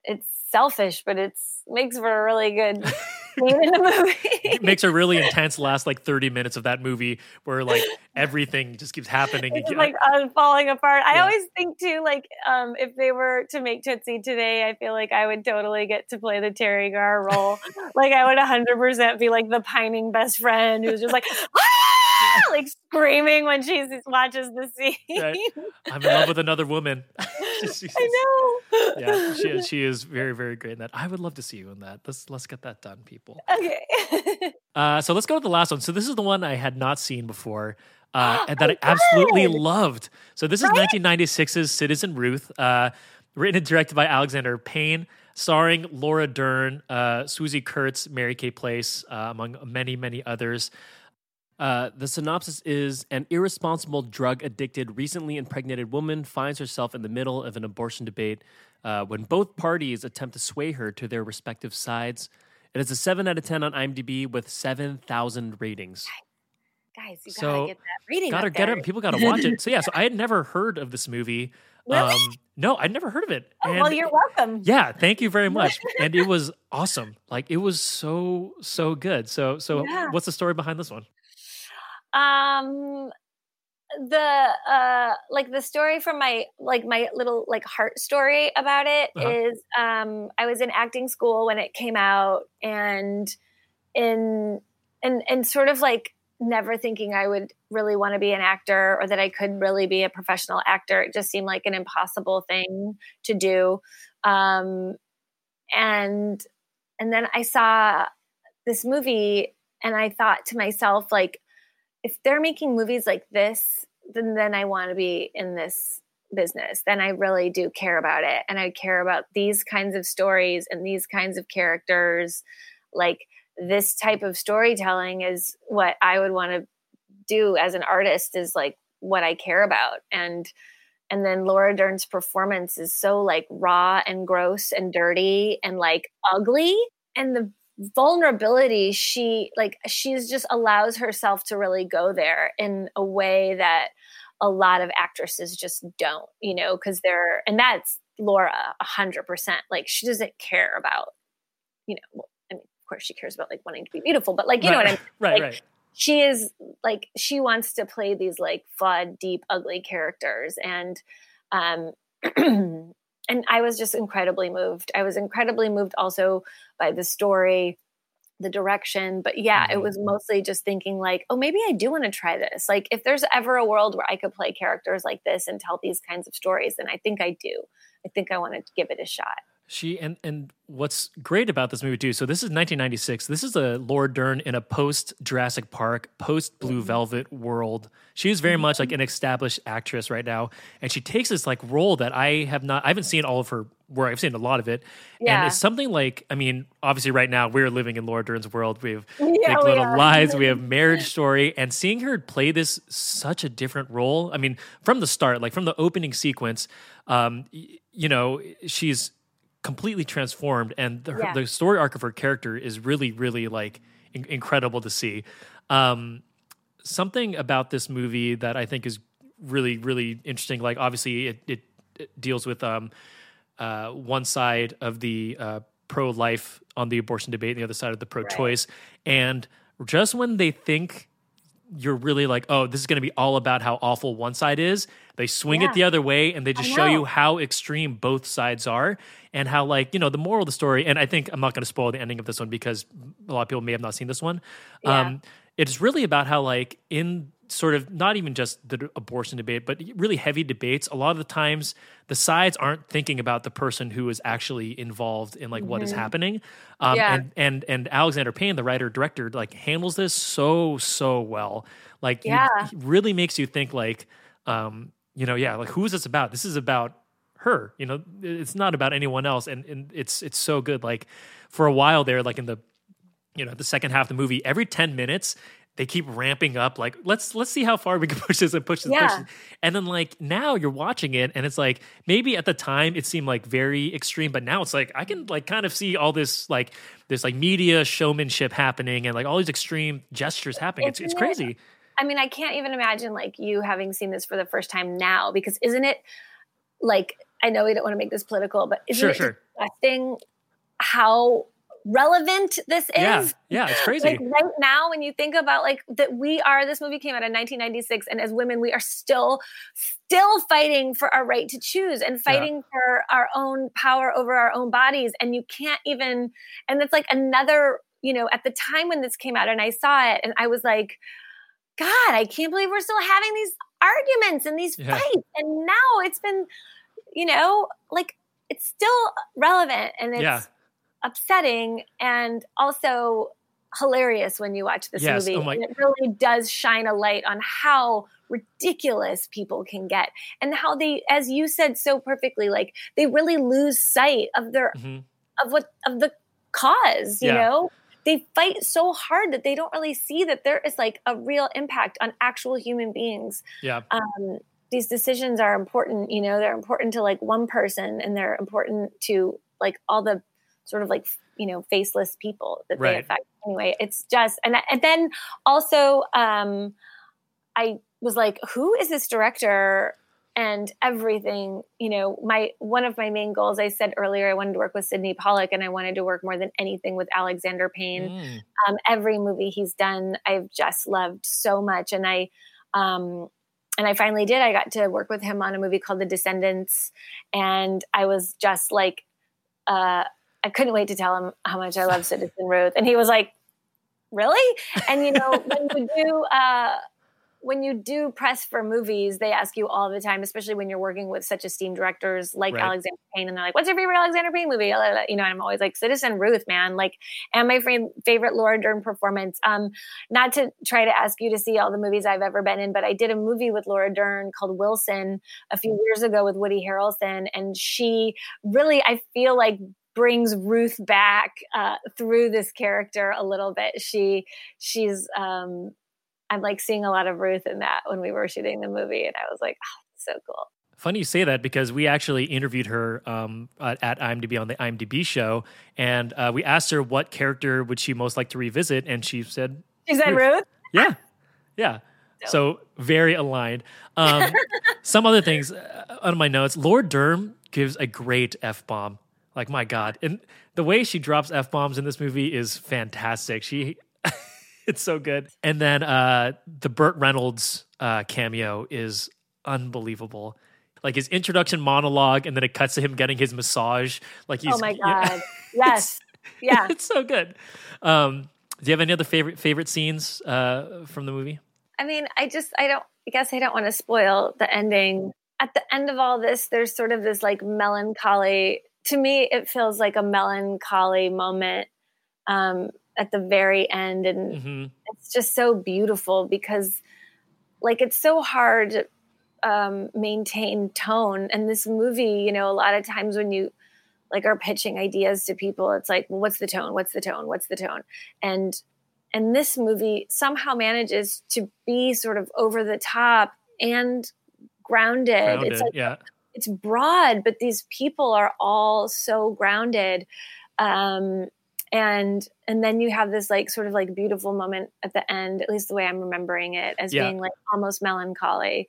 it's selfish, but it's makes for a really good in the movie. It makes a really intense last like 30 minutes of that movie where like everything just keeps happening. It's again. like uh, falling apart. I always think too, like um, if they were to make Tootsie today, I feel like I would totally get to play the Teri Garr role. like I would 100% be like the pining best friend who's just like, "Ah!" like screaming when she watches the scene. Right. I'm in love with another woman. I know. yeah, she is, she is very very great in that. I would love to see you in that. Let's let's get that done, people. Okay. Uh, so let's go to the last one. So this is the one I had not seen before. Uh, and that I absolutely loved. So this is 1996's Citizen Ruth, uh, written and directed by Alexander Payne, starring Laura Dern, uh, Swoosie Kurtz, Mary Kay Place, uh, among many many others. Uh, the synopsis is an irresponsible, drug addicted, recently impregnated woman finds herself in the middle of an abortion debate uh, when both parties attempt to sway her to their respective sides. It is a 7 out of 10 on IMDb with 7,000 ratings. Guys, you So, gotta get that reading. Gotta get it. People gotta watch it. So yeah, so I had never heard of this movie. Um, Really? no, I'd never heard of it. Oh, well, you're welcome. Yeah, thank you very much. and it was awesome. Like it was so so good. So so Yeah. what's the story behind this one? Um the uh like the story from my like my little like heart story about it is Uh-huh. um i was in acting school when it came out and in and and sort of like never thinking i would really want to be an actor or that i could really be a professional actor it just seemed like an impossible thing to do um and and then i saw this movie and i thought to myself like if they're making movies like this, then then I want to be in this business. Then I really do care about it, and I care about these kinds of stories and these kinds of characters. Like this type of storytelling is what I would want to do as an artist. Is like what I care about, and and then Laura Dern's performance is so like raw and gross and dirty and like ugly, and the vulnerability she like she's just allows herself to really go there in a way that a lot of actresses just don't you know because they're and that's laura a hundred percent like she doesn't care about you know well, i mean of course she cares about like wanting to be beautiful but like you know what i mean right, like, right. she is like she wants to play these like flawed deep ugly characters and um and i was just incredibly moved. I was incredibly moved also by the story the direction but yeah it mm-hmm. was mostly just thinking like oh maybe i do want to try this. Like if there's ever a world where i could play characters like this and tell these kinds of stories then i think i do. I think i want to give it a shot She and and what's great about this movie too. So this is 1996. This is a Laura Dern in a post Jurassic Park, post Blue Mm-hmm. Velvet world. She's very much like an established actress right now, and she takes this like role that I have not. I haven't seen all of her work. I've seen a lot of it, Yeah. and it's something like. I mean, obviously, right now we're living in Laura Dern's world. We have Yeah, Big Little. Lies. We have Marriage Story, and seeing her play this such a different role. I mean, from the start, like from the opening sequence, um, you know, she's completely transformed and the, Yeah. the story arc of her character is really really like in- incredible to see. Um something about this movie that i think is really really interesting like obviously it, it, it deals with um uh one side of the uh pro-life on the abortion debate and the other side of the pro-choice. And just when they think you're really like, oh, this is going to be all about how awful one side is. They swing Yeah. it the other way and they just show you how extreme both sides are and how, like, you know, the moral of the story. And I think I'm not going to spoil the ending of this one because a lot of people may have not seen this one. Yeah. Um, it's really about how, like, in sort of not even just the abortion debate, but really heavy debates, a lot of the times the sides aren't thinking about the person who is actually involved in like what is Mhm. happening. Um, Yeah. and and and Alexander Payne, the writer director, like handles this so so well. Like, Yeah. he really makes you think like, um, you know, yeah, like who is this about? This is about her. You know, it's not about anyone else, and and it's it's so good. Like for a while there, like in the you know the second half of the movie, every ten minutes. They keep ramping up, like let's let's see how far we can push this and push this, push Yeah. this. And then like now you're watching it, and it's like maybe at the time it seemed like very extreme, but now it's like I can like kind of see all this like this like media showmanship happening and like all these extreme gestures happening. It's it's Isn't crazy. I mean, I can't even imagine like you having seen this for the first time now because isn't it like I know we don't want to make this political, but isn't Sure, it sure. disgusting how relevant this is? Yeah, yeah, it's crazy. Like right now, when you think about like that, we are. This movie came out in 1996, and as women, we are still, still fighting for our right to choose and fighting for our own power over our own bodies. And you can't even. And it's like another. You know, at the time when this came out, and I saw it, and I was like, God, I can't believe we're still having these arguments and these Yeah. fights. And now it's been, you know, like it's still relevant and it's Yeah. Upsetting and also hilarious when you watch this Yes. movie. Oh my- and it really does shine a light on how ridiculous people can get and how they, as you said so perfectly, like they really lose sight of their Mhm. of what of the cause, you Yeah. know? They fight so hard that they don't really see that there is like a real impact on actual human beings Yeah. um, these decisions are important you know they're important to like one person and they're important to like all the sort of like you know faceless people that they affect. Anyway it's just and, and then also um i was like who is this director? And everything you know my one of my main goals i said earlier i wanted to work with sidney pollack and i wanted to work more than anything with alexander payne. Mm. um, every movie he's done i've just loved so much. And i um, and i finally did. I got to work with him on a movie called the descendants. And i was just like uh, i couldn't wait to tell him how much i love citizen ruth and he was like really and you know when you do uh, when you do press for movies, they ask you all the time, especially when you're working with such esteemed directors like Right. Alexander Payne, and they're like, "What's your favorite Alexander Payne movie?" You know, I'm always like, "Citizen Ruth, man!" Like, and my fa- favorite Laura Dern performance. Um, not to try to ask you to see all the movies I've ever been in, but I did a movie with Laura Dern called Wilson a few years ago with Woody Harrelson, and she really, I feel like brings Ruth back uh, through this character a little bit. She she's um I'm like seeing a lot of Ruth in that when we were shooting the movie, and I was like, oh, so cool. Funny you say that because we actually interviewed her um, at, at IMDb on the IMDb show, and uh, we asked her what character would she most like to revisit, and she said, She said Ruth. "Yeah, yeah." So very aligned. Um, some other things uh, on my notes: Laura Dern gives a great f bomb. Like my god, and the way she drops f bombs in this movie is fantastic. She, it's so good. And then uh, the Burt Reynolds uh, cameo is unbelievable. Like his introduction monologue, and then it cuts to him getting his massage. Like he's oh my god, yes, yeah. it's so good. Um, do you have any other favorite favorite scenes uh, from the movie? I mean, I just, I don't, I guess I don't want to spoil the ending. At the end of all this, there's sort of this like melancholy to me, it feels like a melancholy moment um, at the very end, and Mm-hmm. it's just so beautiful because, like, it's so hard to um, maintain tone. And this movie, you know, a lot of times when you like are pitching ideas to people, it's like, well, what's the tone? What's the tone? What's the tone? And and this movie somehow manages to be sort of over the top and grounded. Grounded, It's like yeah. It's broad, but these people are all so grounded. Um, and and then you have this like sort of like beautiful moment at the end, at least the way I'm remembering it, as Yeah. being like almost melancholy.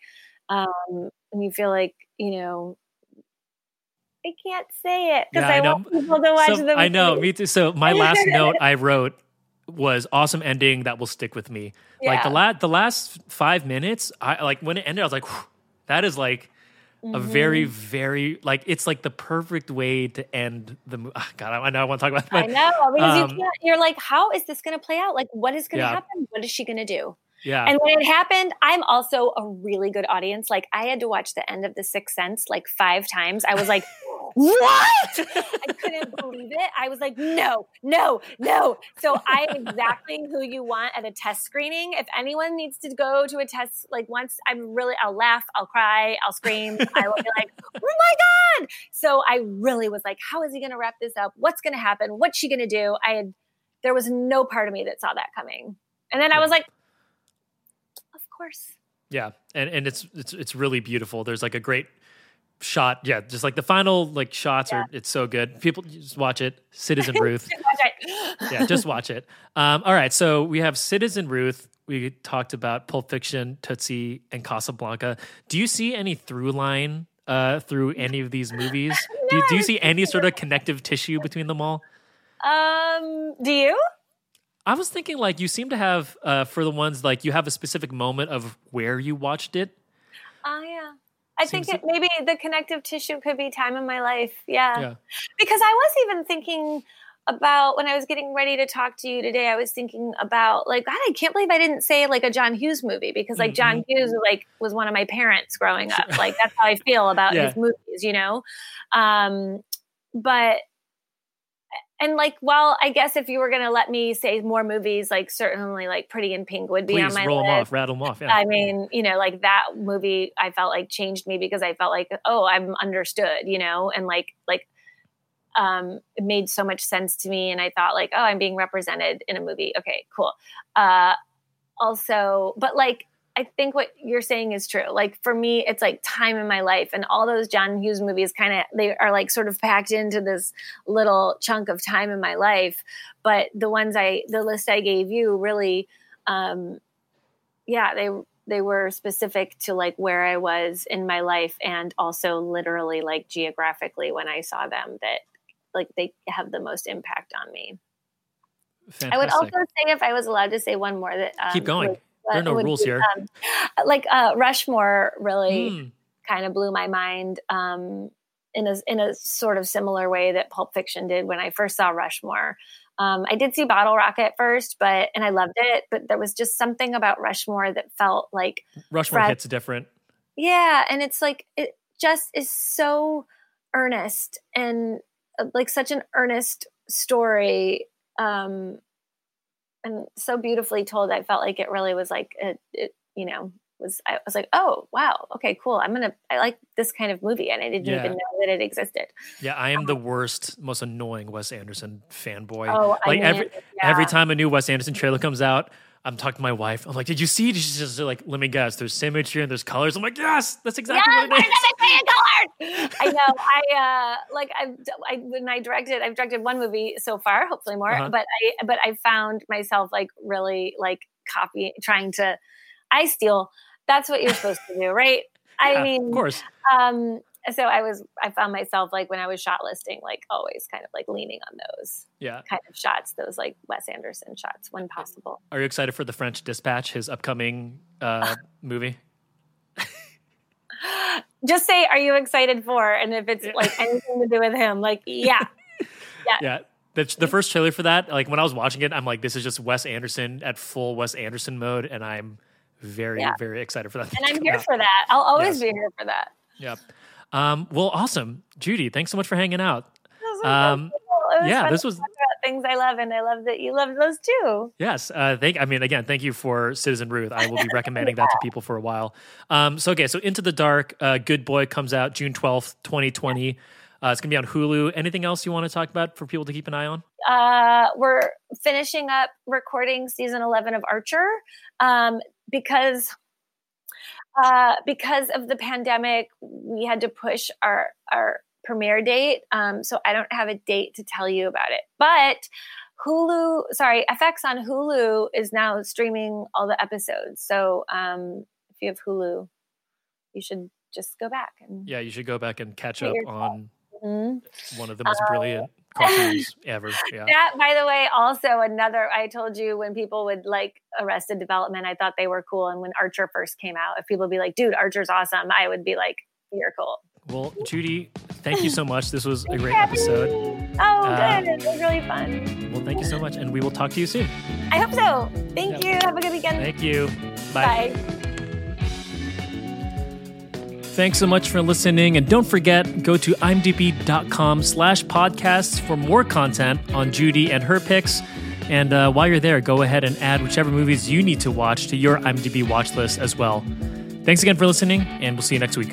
Um, and you feel like, you know, I can't say it because Yeah, I, I want people to watch So- the movie. I know, me too. So my last note I wrote was awesome ending that will stick with me. Like the Yeah. last the last five minutes, I like when it ended, I was like, that is like a very, very like it's like the perfect way to end the movie. God, I, know I want to talk about. It, I know because um, you can't. You're like, how is this going to play out? Like, what is going to Yeah. happen? What is she going to do? Yeah, And when it happened, I'm also a really good audience. Like, I had to watch the end of The Sixth Sense like five times. I was like, what? I couldn't believe it. I was like, no, no, no. So I am exactly who you want at a test screening. If anyone needs to go to a test, like once I'm really, I'll laugh, I'll cry, I'll scream. I will be like, oh my God. So I really was like, how is he going to wrap this up? What's going to happen? What's she going to do? I had, there was no part of me that saw that coming. And then I was like, of course. yeah, and and it's it's it's really beautiful. There's like a great shot. Yeah, just like the final like shots are it's so good. People just watch it. Citizen Ruth. yeah, just watch it. Um, all right, so we have Citizen Ruth. We talked about Pulp Fiction, Tootsie, and Casablanca. Do you see any through line uh, through any of these movies? do, do you see any sort of connective tissue between them all? Um, do you? I was thinking like you seem to have uh, for the ones like you have a specific moment of where you watched it. I Seems think it, maybe the connective tissue could be time in my life. Yeah. Yeah. Because I was even thinking about when I was getting ready to talk to you today, I was thinking about like, God, I can't believe I didn't say like a John Hughes movie because like John Mm-hmm. Hughes like was one of my parents growing up. Like that's how I feel about Yeah. his movies, you know? Um, but and like, well, I guess if you were gonna let me say more movies, like certainly like Pretty in Pink would be on Please my roll list. them off, rattle them off. Yeah. I mean, you know, like that movie I felt like changed me because I felt like, oh, I'm understood, you know, and like like um it made so much sense to me and I thought like, oh, I'm being represented in a movie. Okay, cool. Uh also, but like I think what you're saying is true. Like for me, it's like time in my life, and all those John Hughes movies kind of they are like sort of packed into this little chunk of time in my life. But the ones I, the list I gave you, really, um, yeah, they they were specific to like where I was in my life, and also literally like geographically when I saw them. That like they have the most impact on me. I would also say if I was allowed to say one more that um, Keep going. would- There are no rules be, here. um, like uh, Rushmore really Mm. kind of blew my mind um, in a in a sort of similar way that Pulp Fiction did when I first saw Rushmore. Um, I did see Bottle Rocket first, but and I loved it, but there was just something about Rushmore that felt like Rushmore Fred- hits different. yeah, and it's like it just is so earnest and uh, like such an earnest story um and so beautifully told. I felt like it really was like it, it you know, was I was like, "Oh, wow. Okay, cool. I'm going to I like this kind of movie and I didn't Yeah. even know that it existed." Yeah, I am um, the worst, most annoying Wes Anderson fanboy. Oh, I like mean, every yeah. every time a new Wes Anderson trailer comes out, I'm talking to my wife. I'm like, "Did you see?" She's just like, "Let me guess. There's symmetry and there's colors." I'm like, "Yes, that's exactly yes, what it is." I know. I uh like I, I when I directed, I've directed one movie so far, hopefully more. Uh-huh. But I but I found myself like really like copy trying to. I steal. That's what you're supposed to do, right? I Yeah, mean, of course. Um, so I was. I found myself like when I was shot listing, like always kind of like leaning on those Yeah. kind of shots, those like Wes Anderson shots when possible. Are you excited for the French Dispatch, his upcoming uh, movie? Just say, "Are you excited for?" And if it's like anything to do with him, like yeah, yeah. Yeah. The, the first trailer for that, like when I was watching it, I'm like, this is just Wes Anderson at full Wes Anderson mode, and I'm very, Yeah. very excited for that. And I'm here out. for that. I'll always Yes. be here for that. Yep. Um, well, awesome, Judy. Thanks so much for hanging out. Um, yeah, this was things I love, and I love that you love those too. Yes, uh, thank. I mean, again, thank you for Citizen Ruth. I will be recommending yeah. that to people for a while. Um, so okay, so Into the Dark, uh, Good Boy comes out June twelfth, twenty twenty. Uh, it's gonna be on Hulu. Anything else you want to talk about for people to keep an eye on? Uh, we're finishing up recording season eleven of Archer um, because uh, because of the pandemic, we had to push our our premiere date. Um, so I don't have a date to tell you about it. But Hulu, sorry, FX on Hulu is now streaming all the episodes. So um, if you have Hulu, you should just go back and yeah, you should go back and catch up on mm-hmm. one of the most um, brilliant cartoons ever. Yeah. That, by the way, also another. I told you when people would like Arrested Development, I thought they were cool, and when Archer first came out, if people would be like, "Dude, Archer's awesome," I would be like, "You're cool." Well, Judy, thank you so much. This was a great episode. Oh, uh, good. It was really fun. Well, thank you so much. And we will talk to you soon. I hope so. Thank you. Have a good weekend. Thank you. Bye. Bye. Thanks so much for listening. And don't forget, go to imdb.com slash podcasts for more content on Judy and her picks. And uh, while you're there, go ahead and add whichever movies you need to watch to your IMDb watch list as well. Thanks again for listening, and we'll see you next week.